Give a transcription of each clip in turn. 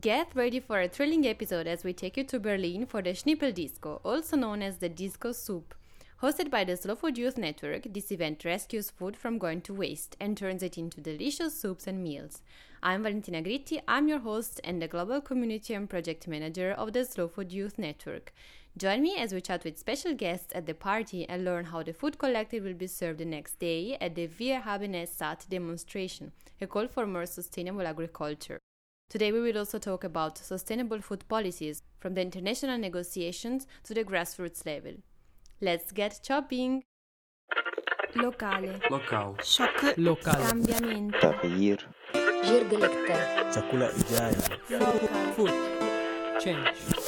Get ready for a thrilling episode as we take you to Berlin for the Schnippel Disco, also known as the Disco Soup. Hosted by the Slow Food Youth Network, this event rescues food from going to waste and turns it into delicious soups and meals. I'm Valentina Gritti, I'm your host and the Global Community and Project Manager of the Slow Food Youth Network. Join me as we chat with special guests at the party and learn how the food collected will be served the next day at the Wir haben es satt demonstration, a call for more sustainable agriculture. Today, we will also talk about sustainable food policies, from the international negotiations to the grassroots level. Let's get chopping! Locale. Local. Shock. Local. Cambiamento. تغيير. Jirgalekta. Chakula. Food. Change.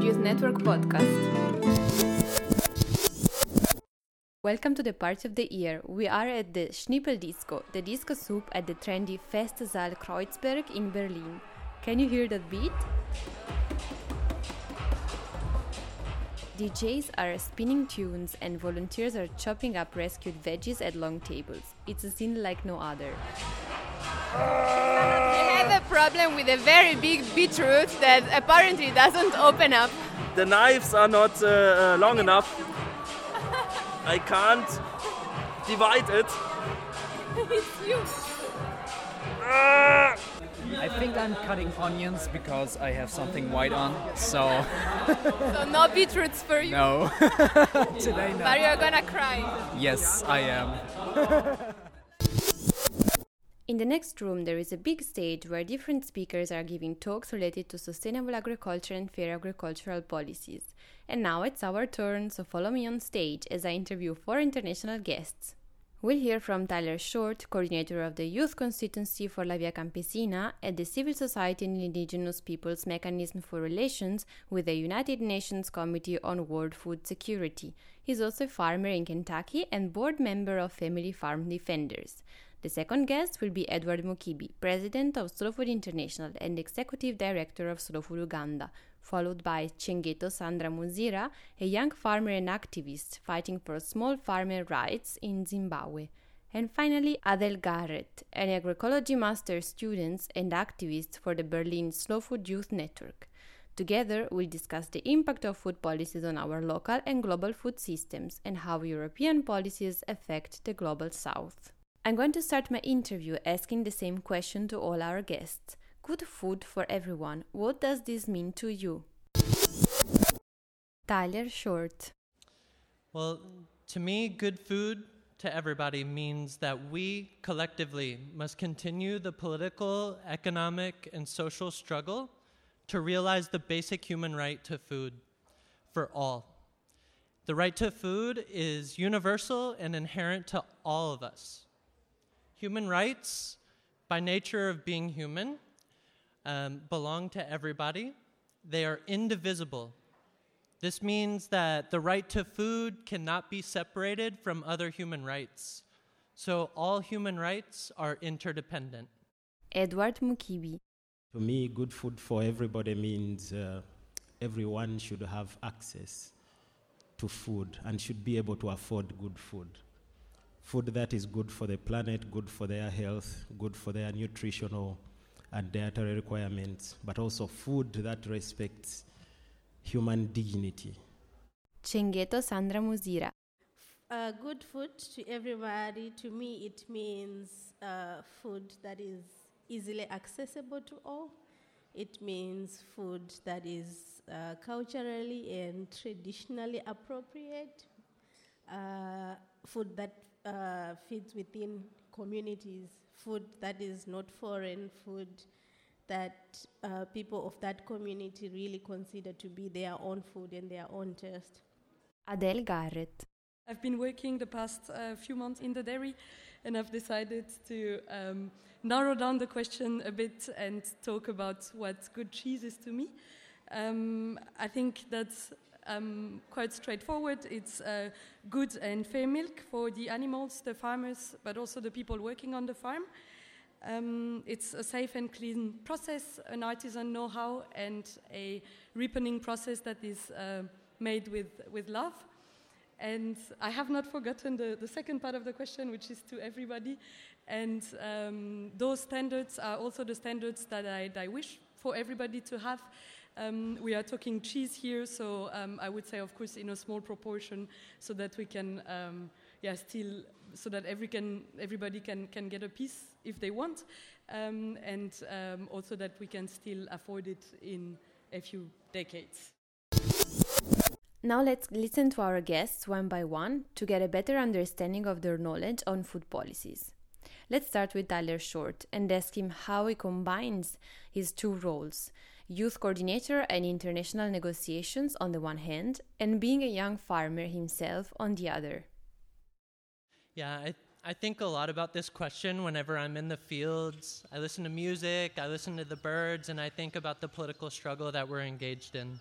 Youth Network podcast. Welcome to the party of the year. We are at the Schnippel Disco, the disco soup at the trendy Festsaal Kreuzberg in Berlin. Can you hear that beat? DJs are spinning tunes and volunteers are chopping up rescued veggies at long tables. It's a scene like no other. We have a problem with a very big beetroot that apparently doesn't open up. The knives are not uh, uh, long enough. I can't divide it. it's you. Ah! I think I'm cutting onions because I have something white on. So, So no beetroots for you. no. Today, no. But you're gonna cry. Yes, I am. In the next room, there is a big stage where different speakers are giving talks related to sustainable agriculture and fair agricultural policies. And now it's our turn, so follow me on stage as I interview four international guests. We'll hear from Tyler Short, coordinator of the Youth Constituency for La Via Campesina at the Civil Society and Indigenous Peoples Mechanism for Relations with the United Nations Committee on World Food Security. He's also a farmer in Kentucky and board member of Family Farm Defenders. The second guest will be Edward Mukibi, president of Slow Food International and executive director of Slow Food Uganda, followed by Chengeto Sandra Muzira, a young farmer and activist fighting for small farmer rights in Zimbabwe. And finally, Adel Garrett, an agroecology master student and activist for the Berlin Slow Food Youth Network. Together, we'll discuss the impact of food policies on our local and global food systems and how European policies affect the global south. I'm going to start my interview asking the same question to all our guests. Good food for everyone. What does this mean to you? Tyler Short. Well, to me, good food to everybody means that we collectively must continue the political, economic, and social struggle to realize the basic human right to food for all. The right to food is universal and inherent to all of us. Human rights, by nature of being human, um, belong to everybody. They are indivisible. This means that the right to food cannot be separated from other human rights. So all human rights are interdependent. Edward Mukibi. To me, good food for everybody means uh, everyone should have access to food and should be able to afford good food. Food that is good for the planet, good for their health, good for their nutritional and dietary requirements, but also food that respects human dignity. Chengeto Sandra Muzira. Uh, good food to everybody. To me, it means uh, food that is easily accessible to all. It means food that is uh, culturally and traditionally appropriate. Uh, food that uh, fits within communities. Food that is not foreign. Food that uh, people of that community really consider to be their own food and their own taste. Adele Garrett. I've been working the past uh, few months in the dairy, and I've decided to um, narrow down the question a bit and talk about what good cheese is to me. Um, I think that's um, quite straightforward. It's uh, good and fair milk for the animals, the farmers, but also the people working on the farm. Um, it's a safe and clean process, an artisan know-how, and a ripening process that is uh, made with, with love. And I have not forgotten the, the second part of the question, which is to everybody. And um, those standards are also the standards that I, that I wish for everybody to have. Um, we are talking cheese here, so um, I would say, of course, in a small proportion, so that we can, um, yeah, still, so that every can, everybody can, can get a piece if they want, um, and um, also that we can still afford it in a few decades. Now let's listen to our guests one by one to get a better understanding of their knowledge on food policies. Let's start with Tyler Short and ask him how he combines his two roles youth coordinator and international negotiations on the one hand, and being a young farmer himself on the other. Yeah, I, I think a lot about this question whenever I'm in the fields. I listen to music, I listen to the birds, and I think about the political struggle that we're engaged in.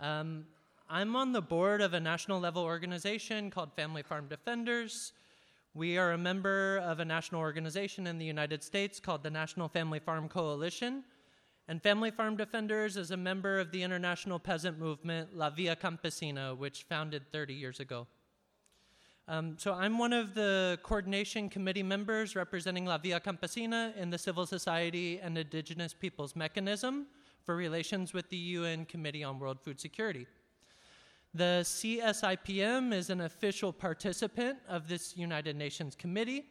Um, I'm on the board of a national level organization called Family Farm Defenders. We are a member of a national organization in the United States called the National Family Farm Coalition. And Family Farm Defenders is a member of the international peasant movement La Via Campesina, which founded 30 years ago. Um, so I'm one of the coordination committee members representing La Via Campesina in the Civil Society and Indigenous Peoples Mechanism for relations with the UN Committee on World Food Security. The CSIPM is an official participant of this United Nations committee.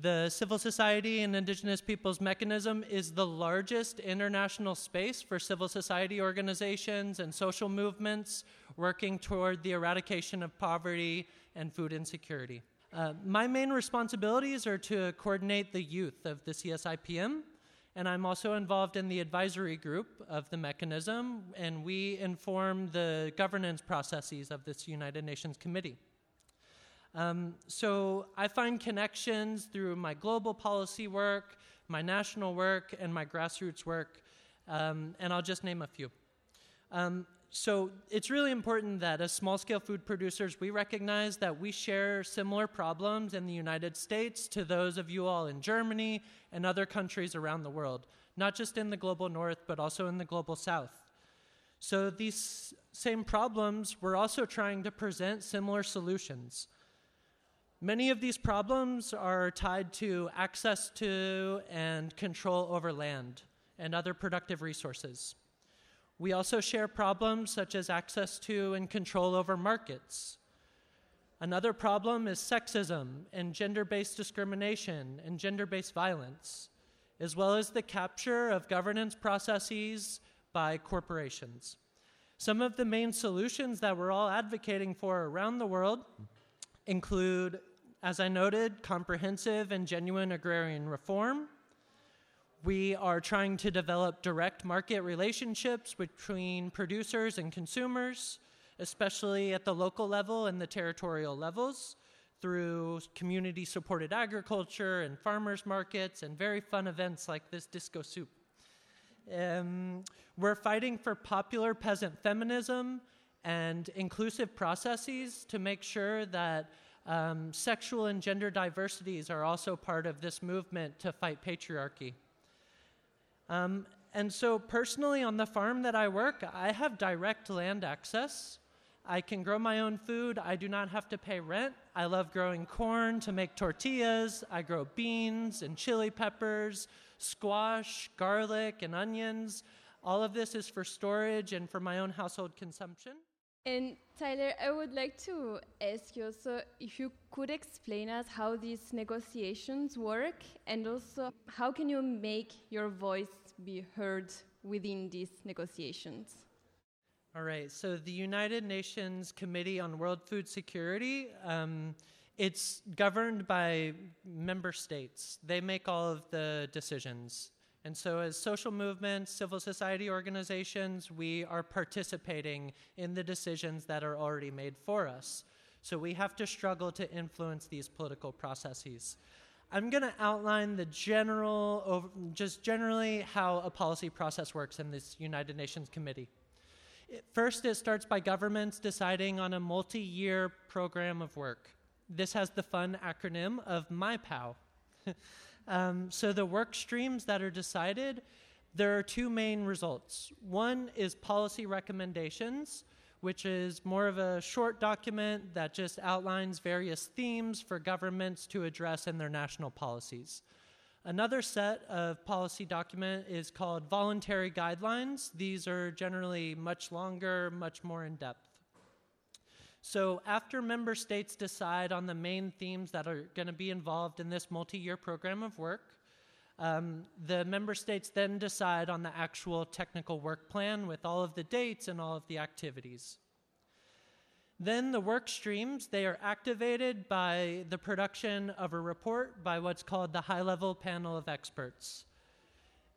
The Civil Society and Indigenous Peoples Mechanism is the largest international space for civil society organizations and social movements working toward the eradication of poverty and food insecurity. Uh, my main responsibilities are to coordinate the youth of the CSIPM and I'm also involved in the advisory group of the mechanism, and we inform the governance processes of this United Nations committee. Um, so I find connections through my global policy work, my national work, and my grassroots work, um, and I'll just name a few. Um, so it's really important that as small scale food producers, we recognize that we share similar problems in the United States to those of you all in Germany and other countries around the world, not just in the global north, but also in the global south. So these same problems, we're also trying to present similar solutions. Many of these problems are tied to access to and control over land and other productive resources. We also share problems such as access to and control over markets. Another problem is sexism and gender based discrimination and gender based violence, as well as the capture of governance processes by corporations. Some of the main solutions that we're all advocating for around the world include, as I noted, comprehensive and genuine agrarian reform we are trying to develop direct market relationships between producers and consumers, especially at the local level and the territorial levels, through community supported agriculture and farmers markets and very fun events like this disco soup. Um, we're fighting for popular peasant feminism and inclusive processes to make sure that um, sexual and gender diversities are also part of this movement to fight patriarchy. Um, and so, personally, on the farm that I work, I have direct land access. I can grow my own food. I do not have to pay rent. I love growing corn to make tortillas. I grow beans and chili peppers, squash, garlic, and onions. All of this is for storage and for my own household consumption. And Tyler, I would like to ask you also if you could explain us how these negotiations work and also how can you make your voice be heard within these negotiations? All right, so the United Nations Committee on World Food Security, um, it's governed by member states. They make all of the decisions. And so, as social movements, civil society organizations, we are participating in the decisions that are already made for us. So, we have to struggle to influence these political processes. I'm going to outline the general, just generally how a policy process works in this United Nations committee. First, it starts by governments deciding on a multi year program of work. This has the fun acronym of MYPoW. Um, so the work streams that are decided, there are two main results. One is policy recommendations, which is more of a short document that just outlines various themes for governments to address in their national policies. Another set of policy document is called voluntary guidelines. These are generally much longer, much more in depth. So, after member states decide on the main themes that are going to be involved in this multi year program of work, um, the member states then decide on the actual technical work plan with all of the dates and all of the activities. Then the work streams, they are activated by the production of a report by what's called the High Level Panel of Experts.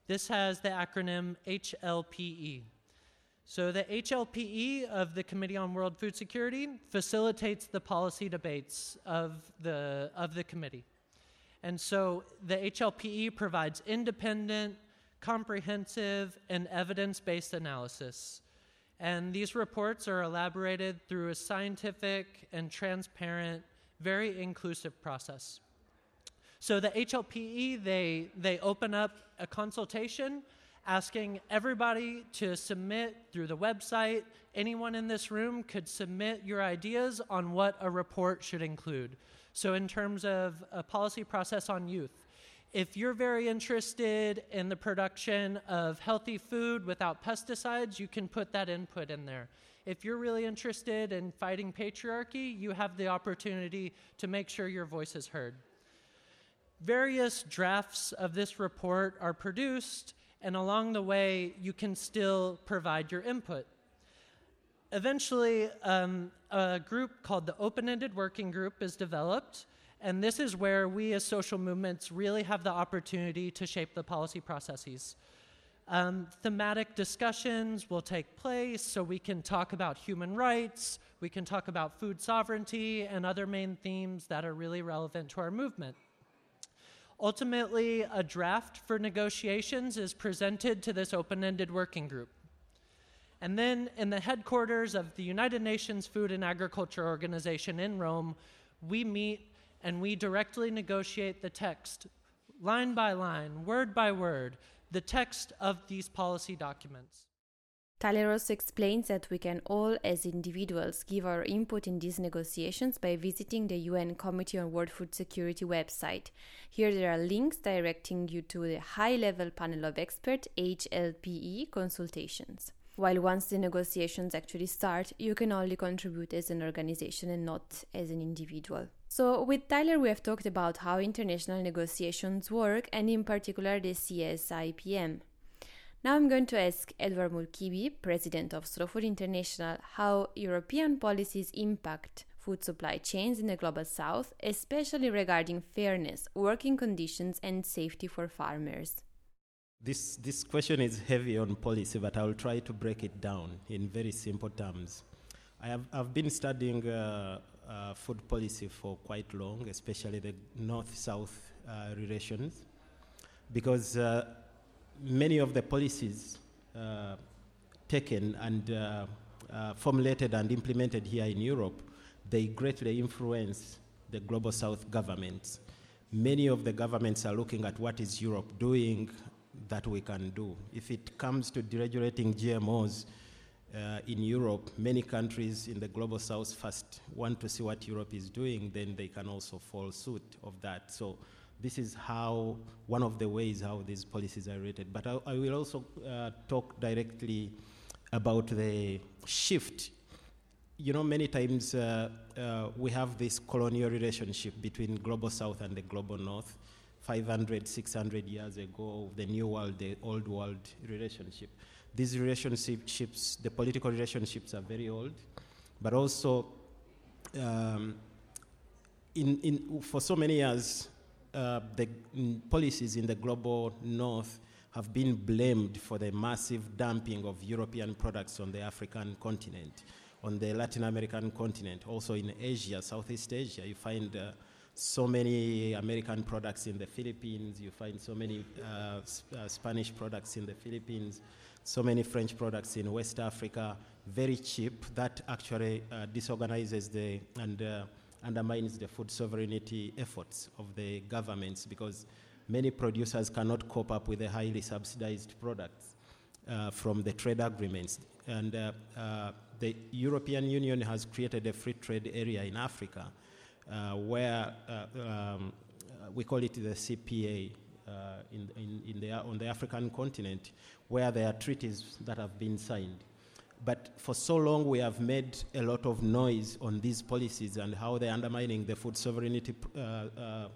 This has the acronym HLPE. So, the HLPE of the Committee on World Food Security facilitates the policy debates of the, of the committee. And so, the HLPE provides independent, comprehensive, and evidence based analysis. And these reports are elaborated through a scientific and transparent, very inclusive process. So the HLPE, they, they open up a consultation asking everybody to submit through the website. Anyone in this room could submit your ideas on what a report should include. So, in terms of a policy process on youth, if you're very interested in the production of healthy food without pesticides, you can put that input in there. If you're really interested in fighting patriarchy, you have the opportunity to make sure your voice is heard. Various drafts of this report are produced and along the way, you can still provide your input. Eventually, um, a group called the Open Ended Working Group is developed, and this is where we as social movements really have the opportunity to shape the policy processes. Um, thematic discussions will take place so we can talk about human rights, we can talk about food sovereignty, and other main themes that are really relevant to our movement. Ultimately, a draft for negotiations is presented to this open ended working group. And then, in the headquarters of the United Nations Food and Agriculture Organization in Rome, we meet and we directly negotiate the text, line by line, word by word, the text of these policy documents. Also explains that we can all, as individuals, give our input in these negotiations by visiting the UN Committee on World Food Security website. Here there are links directing you to the High Level Panel of Experts HLPE consultations. While once the negotiations actually start, you can only contribute as an organization and not as an individual. So, with Tyler, we have talked about how international negotiations work and, in particular, the CSIPM. Now I'm going to ask Edward Mukibi, president of Slow Food International, how European policies impact food supply chains in the global south, especially regarding fairness, working conditions, and safety for farmers. This, this question is heavy on policy, but I'll try to break it down in very simple terms. I have, I've been studying uh, uh, food policy for quite long, especially the north south uh, relations, because uh, many of the policies uh, taken and uh, uh, formulated and implemented here in Europe, they greatly influence the global south governments. Many of the governments are looking at what is Europe doing that we can do. If it comes to deregulating GMOs uh, in Europe, many countries in the global south first want to see what Europe is doing, then they can also follow suit of that. So this is how one of the ways how these policies are rated. But I, I will also uh, talk directly about the shift. You know, many times uh, uh, we have this colonial relationship between global south and the global north. 500, 600 years ago, the new world, the old world relationship. These relationships, the political relationships are very old, but also um, in, in, for so many years, uh, the policies in the global north have been blamed for the massive dumping of European products on the African continent, on the Latin American continent, also in Asia, Southeast Asia. You find uh, so many American products in the Philippines, you find so many uh, uh, Spanish products in the Philippines, so many French products in West Africa, very cheap. That actually uh, disorganizes the and uh, undermines the food sovereignty efforts of the governments because many producers cannot cope up with the highly subsidized products uh, from the trade agreements. And uh, uh, the European Union has created a free trade area in Africa uh, where uh, um, we call it the CPA uh, in, in, in the, on the African continent, where there are treaties that have been signed. But for so long, we have made a lot of noise on these policies and how they're undermining the food sovereignty uh, uh,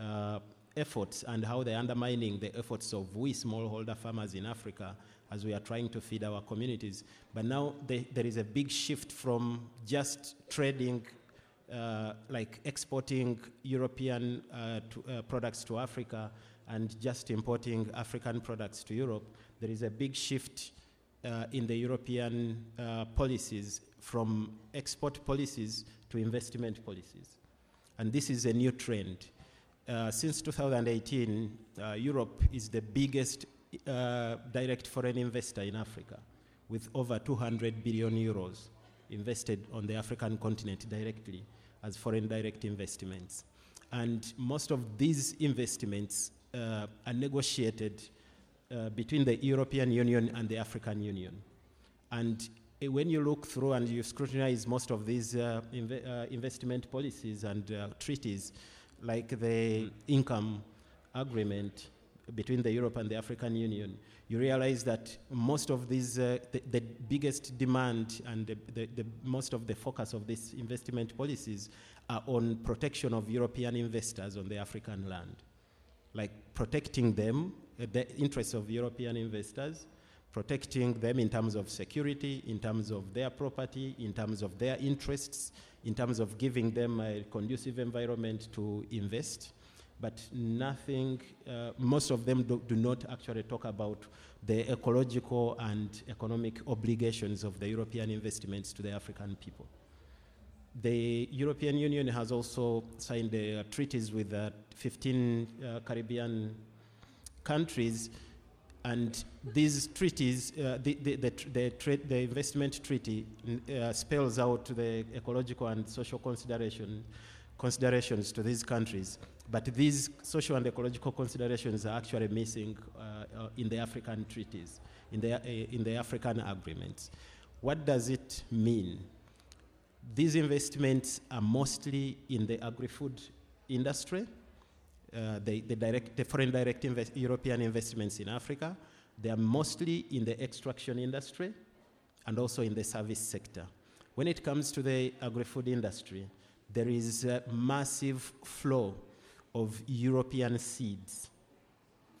uh, efforts and how they're undermining the efforts of we smallholder farmers in Africa as we are trying to feed our communities. But now they, there is a big shift from just trading, uh, like exporting European uh, to, uh, products to Africa and just importing African products to Europe. There is a big shift uh, in the European uh, policies from export policies to investment policies. And this is a new trend. Uh, since 2018, uh, Europe is the biggest uh, direct foreign investor in Africa, with over 200 billion euros invested on the African continent directly as foreign direct investments. And most of these investments uh, are negotiated uh, between the European Union and the African Union. And uh, when you look through and you scrutinize most of these uh, inv- uh, investment policies and uh, treaties, like the income agreement between the Europe and the African Union, you realize that most of these, uh, the, the, biggest demand and the, the, the, most of the focus of these investment policies are on protection of European investors on the African land, like protecting them the interests of European investors, protecting them in terms of security, in terms of their property, in terms of their interests, in terms of giving them a conducive environment to invest. But nothing, uh, most of them do, do, not actually talk about the ecological and economic obligations of the European investments to the African people. The European Union has also signed uh, treaties with uh, 15 uh, Caribbean countries, and these treaties, uh, the, the, the, the, tra- the, investment treaty uh, spells out the ecological and social consideration, considerations to these countries. But these social and ecological considerations are actually missing uh, uh in the African treaties, in the, uh, in the African agreements. What does it mean? These investments are mostly in the agri food industry, uh, the, the, direct, the foreign direct invest, European investments in Africa. They are mostly in the extraction industry and also in the service sector. When it comes to the agri-food industry, there is a massive flow of European seeds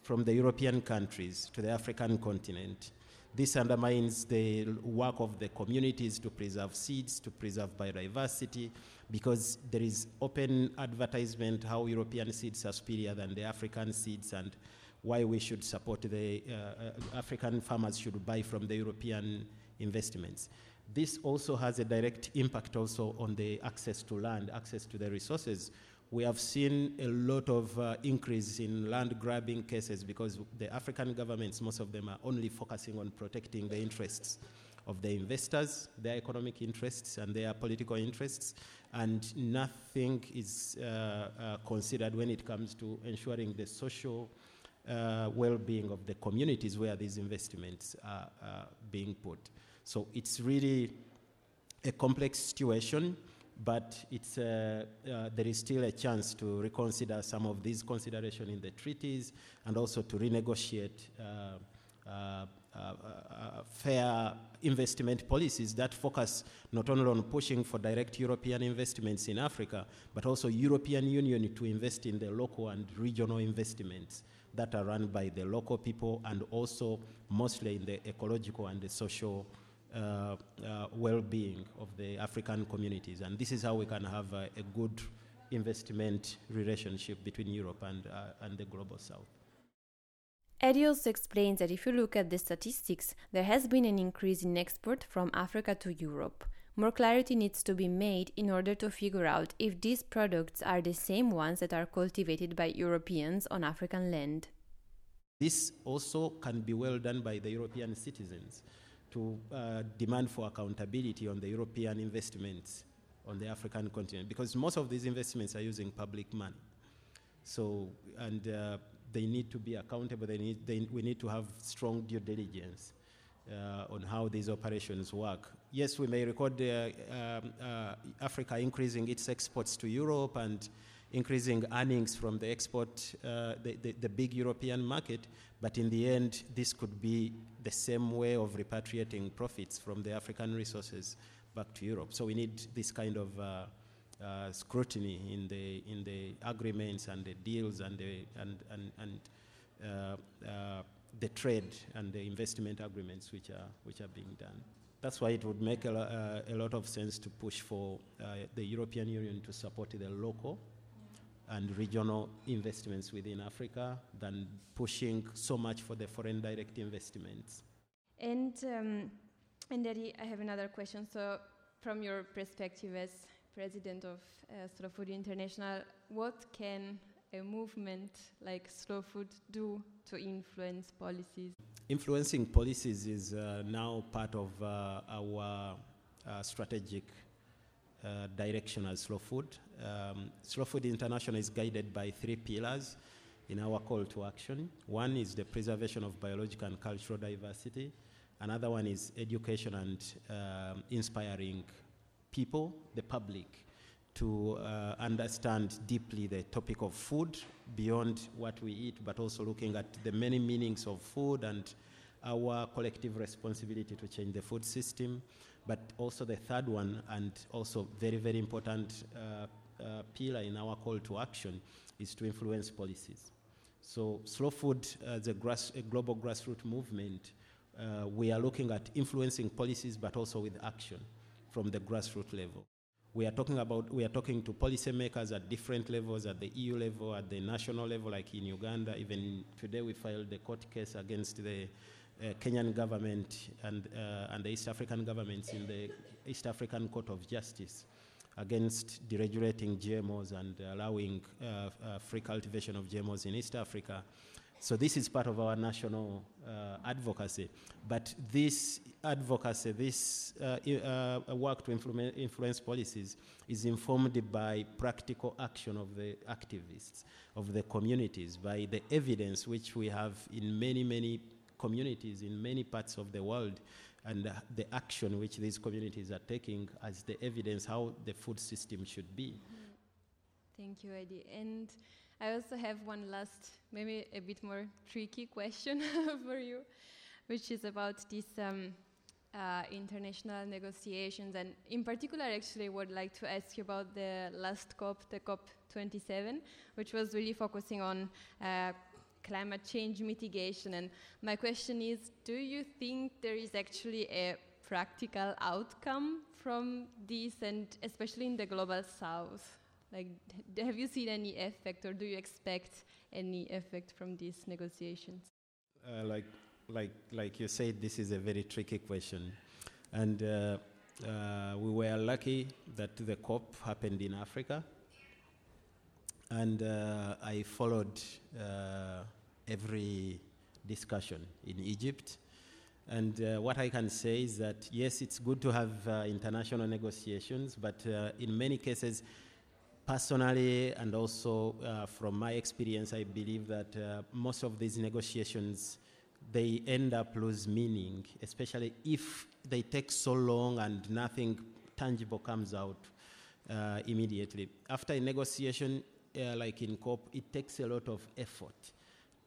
from the European countries to the African continent. This undermines the work of the communities to preserve seeds, to preserve biodiversity, because there is open advertisement how European seeds are superior than the African seeds and why we should support the uh, uh, African farmers should buy from the European investments. This also has a direct impact also on the access to land, access to the resources. We have seen a lot of uh, increase in land grabbing cases because the African governments, most of them are only focusing on protecting the interests of the investors, their economic interests and their political interess, and nothing is uh, uh, considered when it comes to ensuring the social uh, well-being of the communities where these investments are being put. So it's really a complex situation, but it's, uh, uh, there is still a chance to reconsider some of these considerations in the treaties and also to renegotiate uh, fair investment policies that focus not only on pushing for direct European investments in Africa, but also European Union to invest in the local and regional investments that are run by the local people and also mostly in the ecological and the social uh, uh, well-being of the African communities. And this is how we can have a, a good investment relationship between Europe and, uh, and the global south. Eddie also explains that if you look at the statistics, there has been an increase in export from Africa to Europe. More clarity needs to be made in order to figure out if these products are the same ones that are cultivated by Europeans on African land. This also can be well done by the European citizens to uh, demand for accountability on the European investments on the African continent because most of these investments are using public money. So, and uh, they need to be accountable. They need, they, we need to have strong due diligence uh, on how these operations work. yes, we may record uh, uh, Africa increasing its exports to Europe and increasing earnings from the export, uh, the, the, the, big European market, but in the end, this could be the same way of repatriating profits from the African resources back to Europe. So we need this kind of uh, uh, scrutiny in the in the agreements and the deals and the and and, and uh, uh, the trade and the investment agreements which are which are being done. That's why it would make a, uh, a lot of sense to push for the European Union to support the local and regional investments within Africa than pushing so much for the foreign direct investments. And um, and Eddie, I have another question. So, from your perspective as president of uh, Slow Food International, what can a movement like Slow Food do to influence policies? Influencing policies is uh, now part of uh, our uh, strategic uh, direction as Slow Food. Um, Slow Food International is guided by three pillars in our call to action. One is the preservation of biological and cultural diversity. Another one is education and um, inspiring people, the public, to uh, understand deeply the topic of food beyond what we eat, but also looking at the many meanings of food and our collective responsibility to change the food system. But also the third one, and also very, very important uh, uh, pillar in our call to action, is to influence policies. So slow food as a, grass, a global grassroots movement uh, we are looking at influencing policies, but also with action from the grassroots level. We are talking about we are talking to policymakers at different levels, at the EU level, at the national level, like in Uganda. Even today, we filed the court case against the uh, Kenyan government and uh, and the East African governments in the East African Court of Justice against deregulating GMOs and allowing uh, uh, free cultivation of GMOs in East Africa. So this is part of our national uh, advocacy. But this advocacy, this uh, uh, work to influence policies is informed by practical action of the activists, of the communities, by the evidence which we have in many, many communities in many parts of the world and the action which these communities are taking as the evidence how the food system should be. Thank you, Eddie. And I also have one last, maybe a bit more tricky question for you, which is about these um, uh, international negotiations. And in particular, actually, would like to ask you about the last COP, the COP27, which was really focusing on uh, climate change mitigation. And my question is do you think there is actually a practical outcome from this, and especially in the global south? Like, have you seen any effect, or do you expect any effect from these negotiations? Uh, like, like, like you said, this is a very tricky question, and uh, uh, we were lucky that the COP happened in Africa, and uh, I followed uh, every discussion in Egypt. And uh, what I can say is that yes, it's good to have uh, international negotiations, but uh, in many cases, Personally, and also uh, from my experience, I believe that uh, most of these negotiations they end up lose meaning, especially if they take so long and nothing tangible comes out uh, immediately. After a negotiation, uh, like in COP, it takes a lot of effort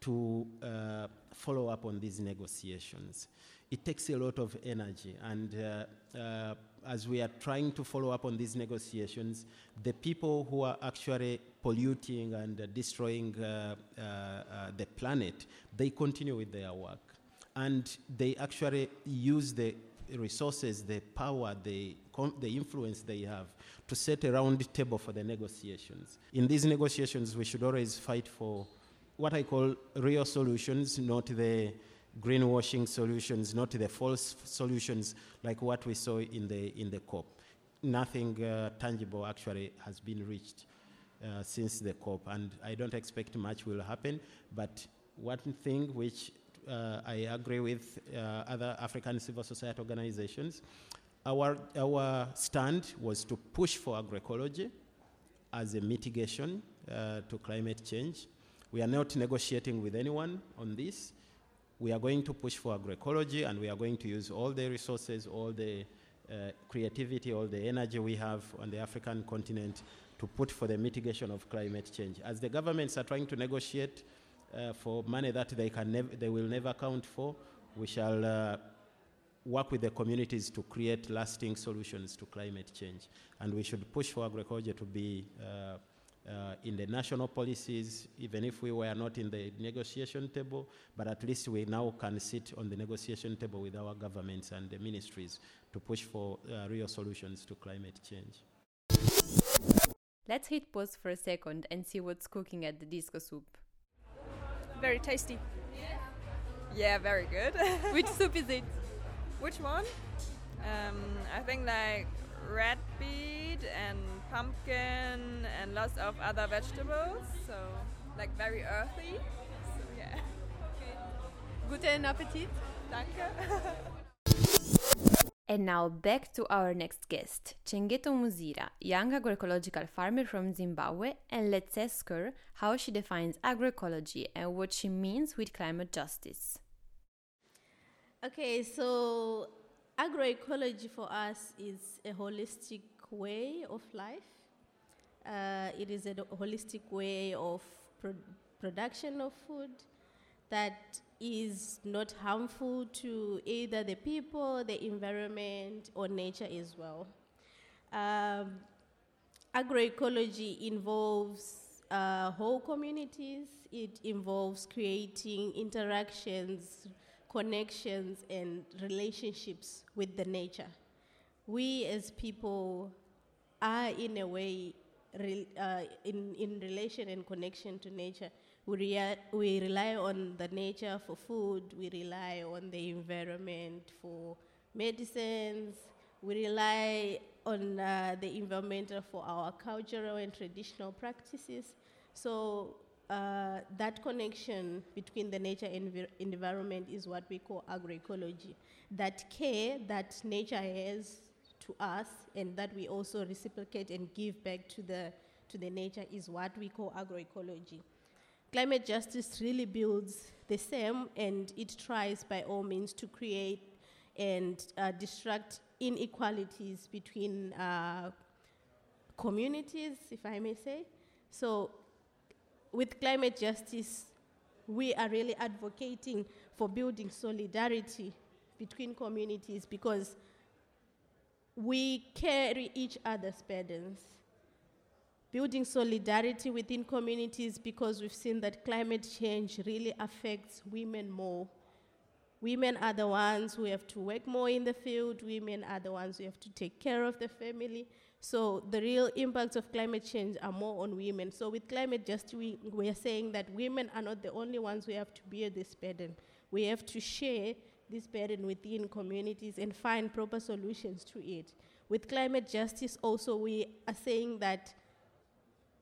to uh, follow up on these negotiations. It takes a lot of energy, and uh, as we are trying to follow up on these negotiations, the people who are actually polluting and uh, destroying uh, uh, uh, the planet, they continue with their work. And they actually use the resources, the power, the, the influence they have to set a round table for the negotiations. In these negotiations, we should always fight for what I call real solutions, not the greenwashing solutions, not the false solutions like what we saw in the, in the COP. Nothing uh, tangible actually has been reached uh, since the COP, and I don't expect much will happen. But one thing which uh, I agree with uh, other African civil society organizations, our, our stand was to push for agroecology as a mitigation uh, to climate change. We are not negotiating with anyone on this we are going to push for agroecology and we are going to use all the resources, all the uh, creativity, all the energy we have on the African continent to put for the mitigation of climate change. As the governments are trying to negotiate uh, for money that they, can nev- they will never account for, we shall uh, work with the communities to create lasting solutions to climate change. And we should push for agriculture to be uh, in the national policies, even if we were not in the negotiation table, but at least we now can sit on the negotiation table with our governments and the ministries to push for uh, real solutions to climate change. Let's hit pause for a second and see what's cooking at the disco soup. Very tasty. Yeah, very good. Which soup is it? Which one? Um, I think like red beet and pumpkin and lots of other vegetables. So like very earthy. So yeah. Guten Appetit. Danke. And now back to our next guest, Chengeto Muzira, young agroecological farmer from Zimbabwe, and let's ask her how she defines agroecology and what she means with climate justice. Okay, so agroecology for us is a holistic way of life. Uh, it is a holistic way of pro- production of food that is not harmful to either the people, the environment, or nature as well. Um, agroecology involves uh, whole communities, it involves creating interactions, connections, and relationships with the nature. We as people are, in a way, re- uh, in, in relation and connection to nature we, rea- we rely on the nature for food, we rely on the environment for medicines, we rely on uh, the environment for our cultural and traditional practices. So uh, that connection between the nature and envir- environment is what we call agroecology. That care that nature has to us and that we also reciprocate and give back to the, to the nature is what we call agroecology. Climate justice really builds the same and it tries by all means to create and uh, distract inequalities between uh, communities, if I may say. So, with climate justice, we are really advocating for building solidarity between communities because we carry each other's burdens building solidarity within communities because we've seen that climate change really affects women more. Women are the ones who have to work more in the field, women are the ones who have to take care of the family. So the real impacts of climate change are more on women. So with climate justice, we, we are saying that women are not the only ones who have to bear this burden. We have to share this burden within communities and find proper solutions to it. With climate justice, also, we are saying that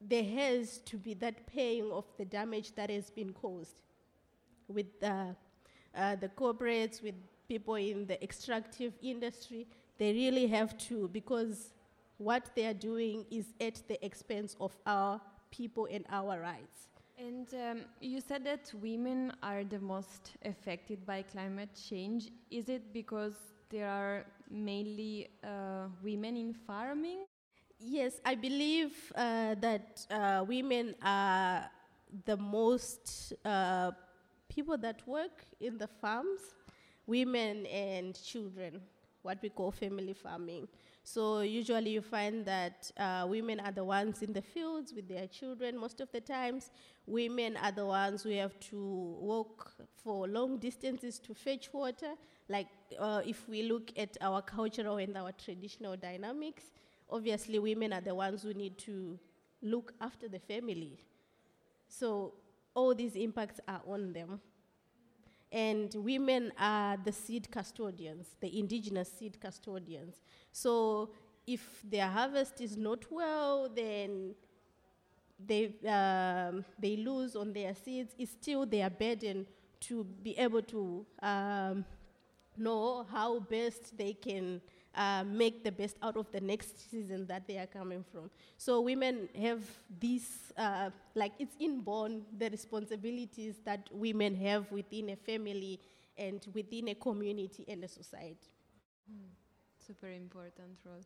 there has to be that paying of the damage that has been caused with uh, uh, the corporates, with people in the extractive industry. They really have to, because what they are doing is at the expense of our people and our rights. And um, you said that women are the most affected by climate change. Is it because there are mainly uh, women in farming? Yes, I believe uh, that uh, women are the most uh, people that work in the farms, women and children, what we call family farming. So usually you find that uh, women are the ones in the fields with their children most of the times. Women are the ones who have to walk for long distances to fetch water. Like uh, if we look at our cultural and our traditional dynamics, obviously women are the ones who need to look after the family. So all these impacts are on them. And women are the seed custodians, the indigenous seed custodians. So if their harvest is not well, then they, um, they lose on their seeds. It's still their burden to be able to um, know how best they can uh, make the best out of the next season that they are coming from. So women have this, uh, like it's inborn, the responsibilities that women have within a family and within a community and a society. Mm. super important role.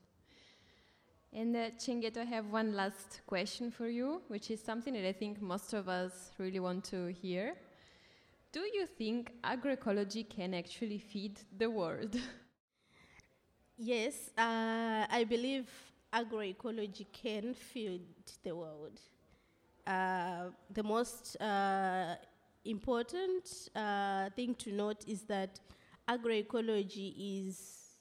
And uh, Chengeto, I have one last question for you, which is something that I think most of us really want to hear. Do you think agroecology can actually feed the world? Yes, uh, I believe agroecology can feed the world. Uh, the most uh, important uh, thing to note is that agroecology is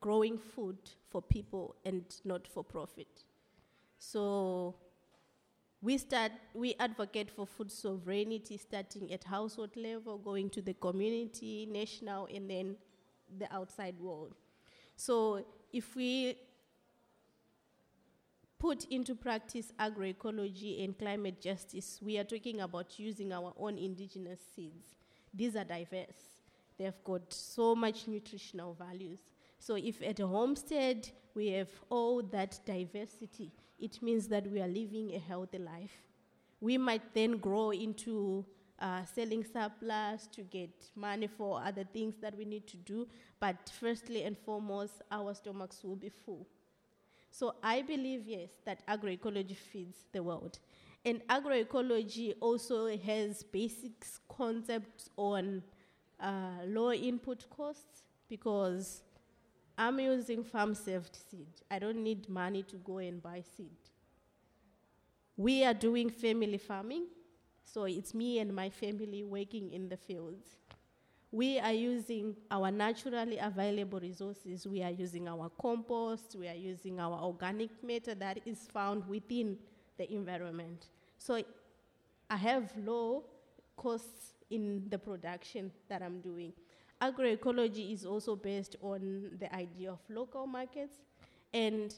growing food for people and not for profit. So we start we advocate for food sovereignty starting at household level, going to the community, national, and then the outside world. So if we put into practice agroecology and climate justice, we are talking about using our own indigenous seeds. These are diverse. They've got so much nutritional values. So if at a homestead we have all that diversity, it means that we are living a healthy life. We might then grow into uh, selling surplus to get money for other things that we need to do, but firstly and foremost, our stomachs will be full. So I believe, yes, that agroecology feeds the world. And agroecology also has basic concepts on uh, low input costs because I'm using farm saved seed. I don't need money to go and buy seed. We are doing family farming, so it's me and my family working in the fields. We are using our naturally available resources. We are using our compost, we are using our organic matter that is found within the environment. So I have low costs in the production that I'm doing. Agroecology is also based on the idea of local markets. And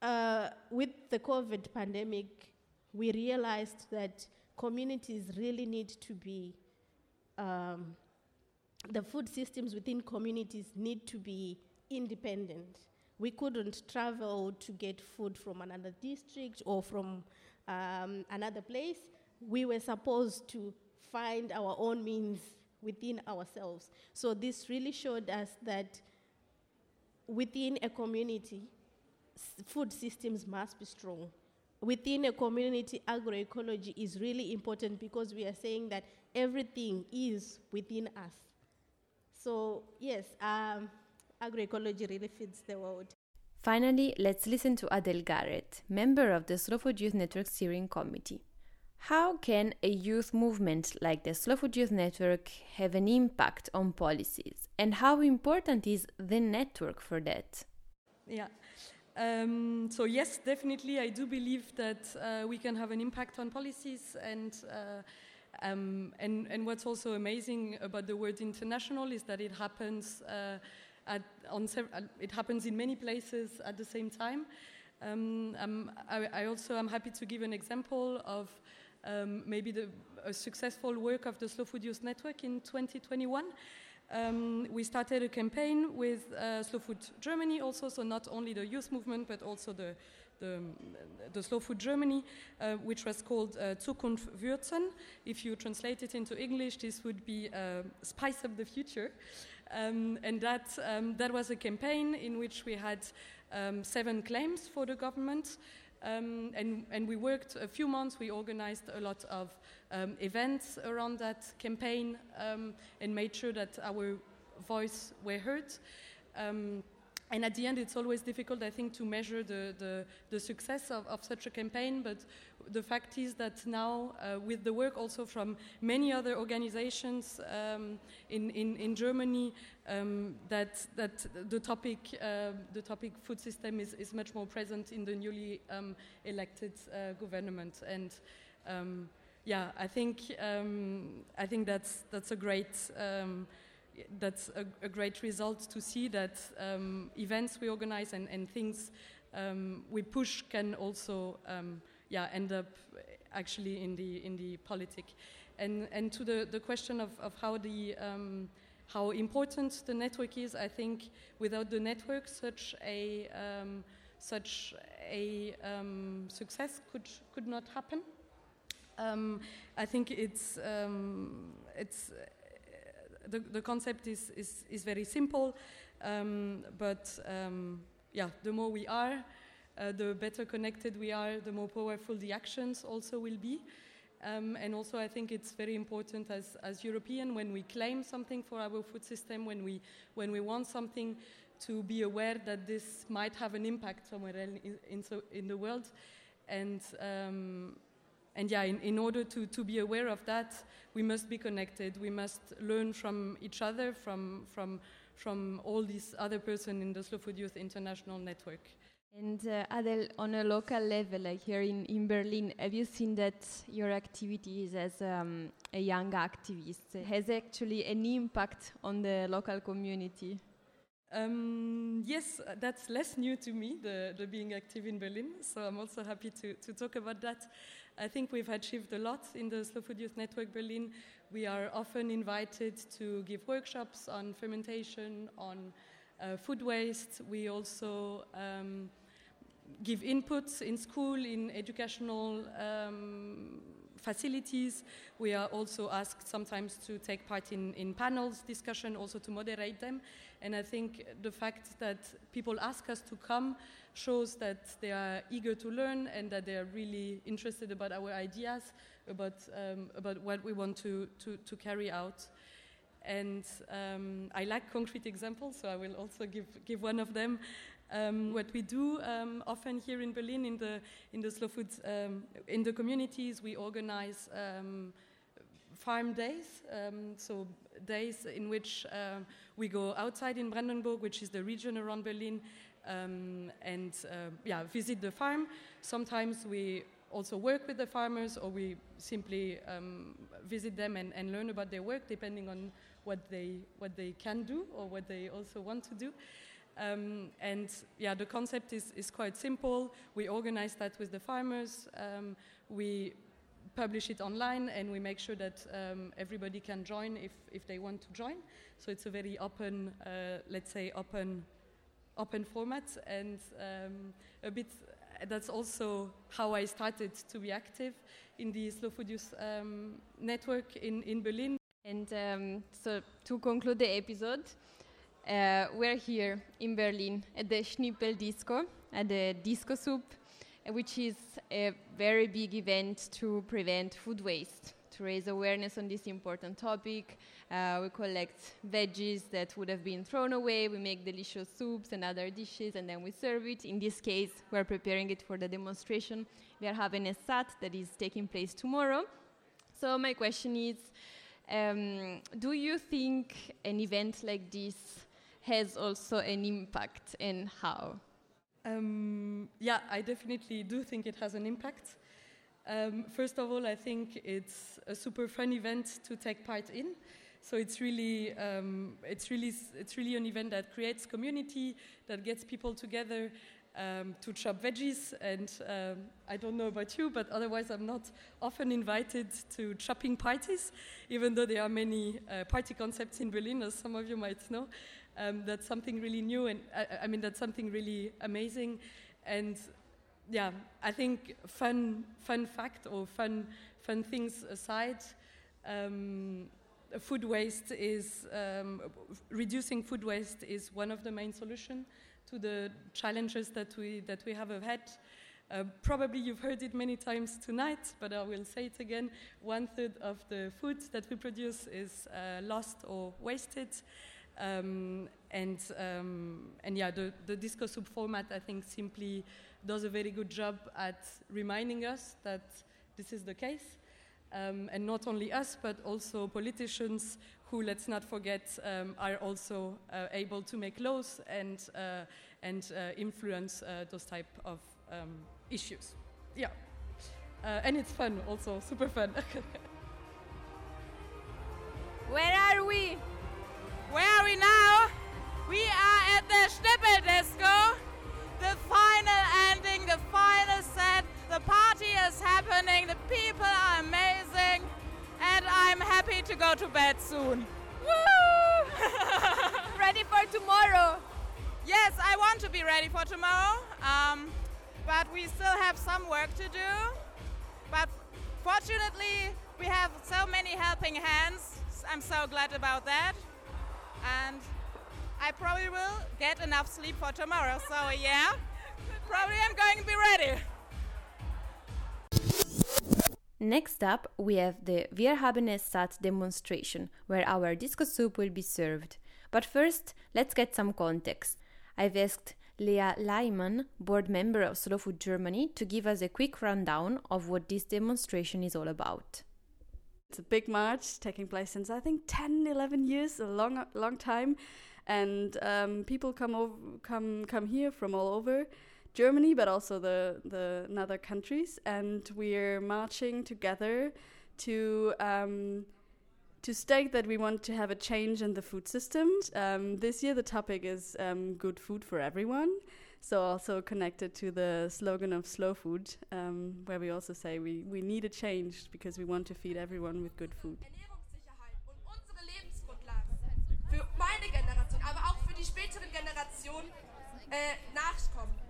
uh, with the COVID pandemic, we realized that communities really need to be um, the food systems within communities need to be independent. We couldn't travel to get food from another district or from um, another place. We were supposed to find our own means within ourselves. So, this really showed us that within a community, food systems must be strong. Within a community, agroecology is really important because we are saying that everything is within us. So, yes, um, agroecology really feeds the world. Finally, let's listen to Adele Garrett, member of the Slow Food Youth Network Steering Committee. How can a youth movement like the Slow Food Youth Network have an impact on policies? And how important is the network for that? Yeah. Um, so yes, definitely, I do believe that uh, we can have an impact on policies and uh, um, and, and, what's also amazing about the word international is that it happens uh, at, on uh, it happens in many places at the same time. Um, um, I, I, also am happy to give an example of um, maybe the successful work of the Slow Food Youth Network in 2021. Um, we started a campaign with uh, Slow Food Germany also, so not only the youth movement but also the the, the Slow Food Germany, uh, which was called uh, Zukunft würzen. If you translate it into English, this would be uh, Spice Up the Future. Um, and that, um, that was a campaign in which we had um, seven claims for the government. Um, and, and, we worked a few months, we organized a lot of um, events around that campaign um, and made sure that our voice were heard. And at the end, it's always difficult, I think, to measure the, the, the success of, of, such a campaign. But the fact is that now, uh, with the work also from many other organizations um, in, in, in, Germany, um, that, that the, topic, uh, the topic food system is, is much more present in the newly um, elected uh, government. And um, yeah, I think, um, I think that's, that's a great that's a, a, great result to see that um, events we organize and, and things um, we push can also um, yeah, end up actually in the, in the politic. And, and to the, the question of, of how, the, um, how important the network is, I think without the network, such a, um, such a success could, could not happen. I think it's, it's the, the concept is, is, is very simple, um, but um, yeah, the more we are, uh, the better connected we are, the more powerful the actions also will be. Um, and also, I think it's very important as, as European when we claim something for our food system, when we, when we want something, to be aware that this might have an impact somewhere in, in, so, in the world. And, um, and yeah, in, in order to, to be aware of that, we must be connected. We must learn from each other, from, from, from all these other person in the Slow Food Youth International Network. And uh, Adel, on a local level, like here in, in Berlin, have you seen that your activities as um, a young activist has actually an impact on the local community? Um, yes, that's less new to me, the, the, being active in Berlin, so I'm also happy to, to talk about that. I think we've achieved a lot in the Slow Food Youth Network Berlin. We are often invited to give workshops on fermentation, on uh, food waste. We also um, give inputs in school, in educational um, facilities. We are also asked sometimes to take part in, in panels discussion, also to moderate them. And I think the fact that people ask us to come shows that they are eager to learn and that they are really interested about our ideas, about, um, about what we want to, to, to carry out. And um, I like concrete examples, so I will also give, give one of them. Um, what we do um, often here in Berlin in the in the slow food um, in the communities, we organize um, farm days, um, so days in which uh, we go outside in Brandenburg, which is the region around Berlin, um, and uh, yeah, visit the farm. Sometimes we also work with the farmers, or we simply visit them and, and learn about their work, depending on what they what they can do or what they also want to do. Um, and yeah, the concept is, is quite simple. We organize that with the farmers. Um, we publish it online and we make sure that um, everybody can join if, if they want to join. So it's a very open, uh, let's say, open, open format. And um, a bit, that's also how I started to be active in the Slow Food Youth um, network in, in Berlin. And um, so to conclude the episode, uh, we're here in Berlin at the Schnippel Disco, at the Disco Soup, which is a very big event to prevent food waste, to raise awareness on this important topic. Uh, we collect veggies that would have been thrown away, we make delicious soups and other dishes, and then we serve it. In this case, we're preparing it for the demonstration. Wir haben es satt that is taking place tomorrow. So, my question is um, do you think an event like this has also an impact and how? Um, yeah, I definitely do think it has an impact. Um, first of all, I think it's a super fun event to take part in. So it's really, um, it's really, it's really an event that creates community, that gets people together um, to chop veggies. And um, I don't know about you, but otherwise I'm not often invited to chopping parties, even though there are many uh, party concepts in Berlin, as some of you might know. Um, that's something really new, and I, I, mean that's something really amazing. And yeah, I think fun, fun fact or fun, fun things aside, um, food waste is um, reducing food waste is one of the main solutions to the challenges that we that we have ahead. Uh, probably you've heard it many times tonight, but I will say it again. One third of the food that we produce is uh, lost or wasted. Um, and, um, and yeah, the, the Disco Soup format, I think, simply does a very good job at reminding us that this is the case. Um, and not only us, but also politicians who, let's not forget, um, are also uh, able to make laws and, uh, and uh, influence uh, those type of um, issues. Yeah. Uh, and it's fun also, super fun. Where are we? Where are we now? We are at the Schnippel Disco. The final ending, the final set. The party is happening. The people are amazing. And I'm happy to go to bed soon. Woo! ready for tomorrow? Yes, I want to be ready for tomorrow. Um, but we still have some work to do. But fortunately, we have so many helping hands I'm so glad about that. And I probably will get enough sleep for tomorrow. So, yeah, probably I'm going to be ready. Next up, we have the Wir haben es satt demonstration, where our disco soup will be served. But first, let's get some context. I've asked Lea Leimann, board member of Slow Food Germany, to give us a quick rundown of what this demonstration is all about. It's a big march taking place since I think 10, 11 years, a long, long time, and um, people come over, come come here from all over Germany, but also the the other countries, and we're marching together to. Um, to state that we want to have a change in the food system. Um, this year, the topic is um, good food for everyone. So, also connected to the slogan of slow food, um, where we also say we, we need a change because we want to feed everyone with good food. Für meine Generation, aber auch für die späteren Generationen äh, nachkommen.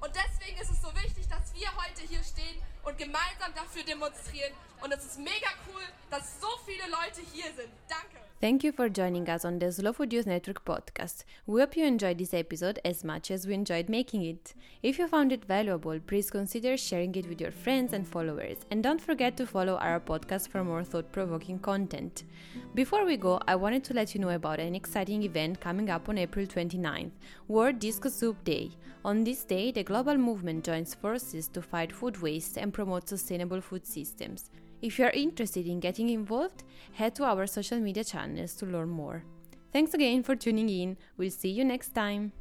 Und deswegen ist es so wichtig, dass wir heute hier stehen und gemeinsam dafür demonstrieren. Und es ist mega cool, dass so viele Leute hier sind. Danke. Thank you for joining us on the Slow Food News Network podcast. We hope you enjoyed this episode as much as we enjoyed making it. If you found it valuable, please consider sharing it with your friends and followers, and don't forget to follow our podcast for more thought provoking content. Before we go, I wanted to let you know about an exciting event coming up on April 29th World Disco Soup Day. On this day, the global movement joins forces to fight food waste and promote sustainable food systems. If you are interested in getting involved, head to our social media channels to learn more. Thanks again for tuning in. We'll see you next time.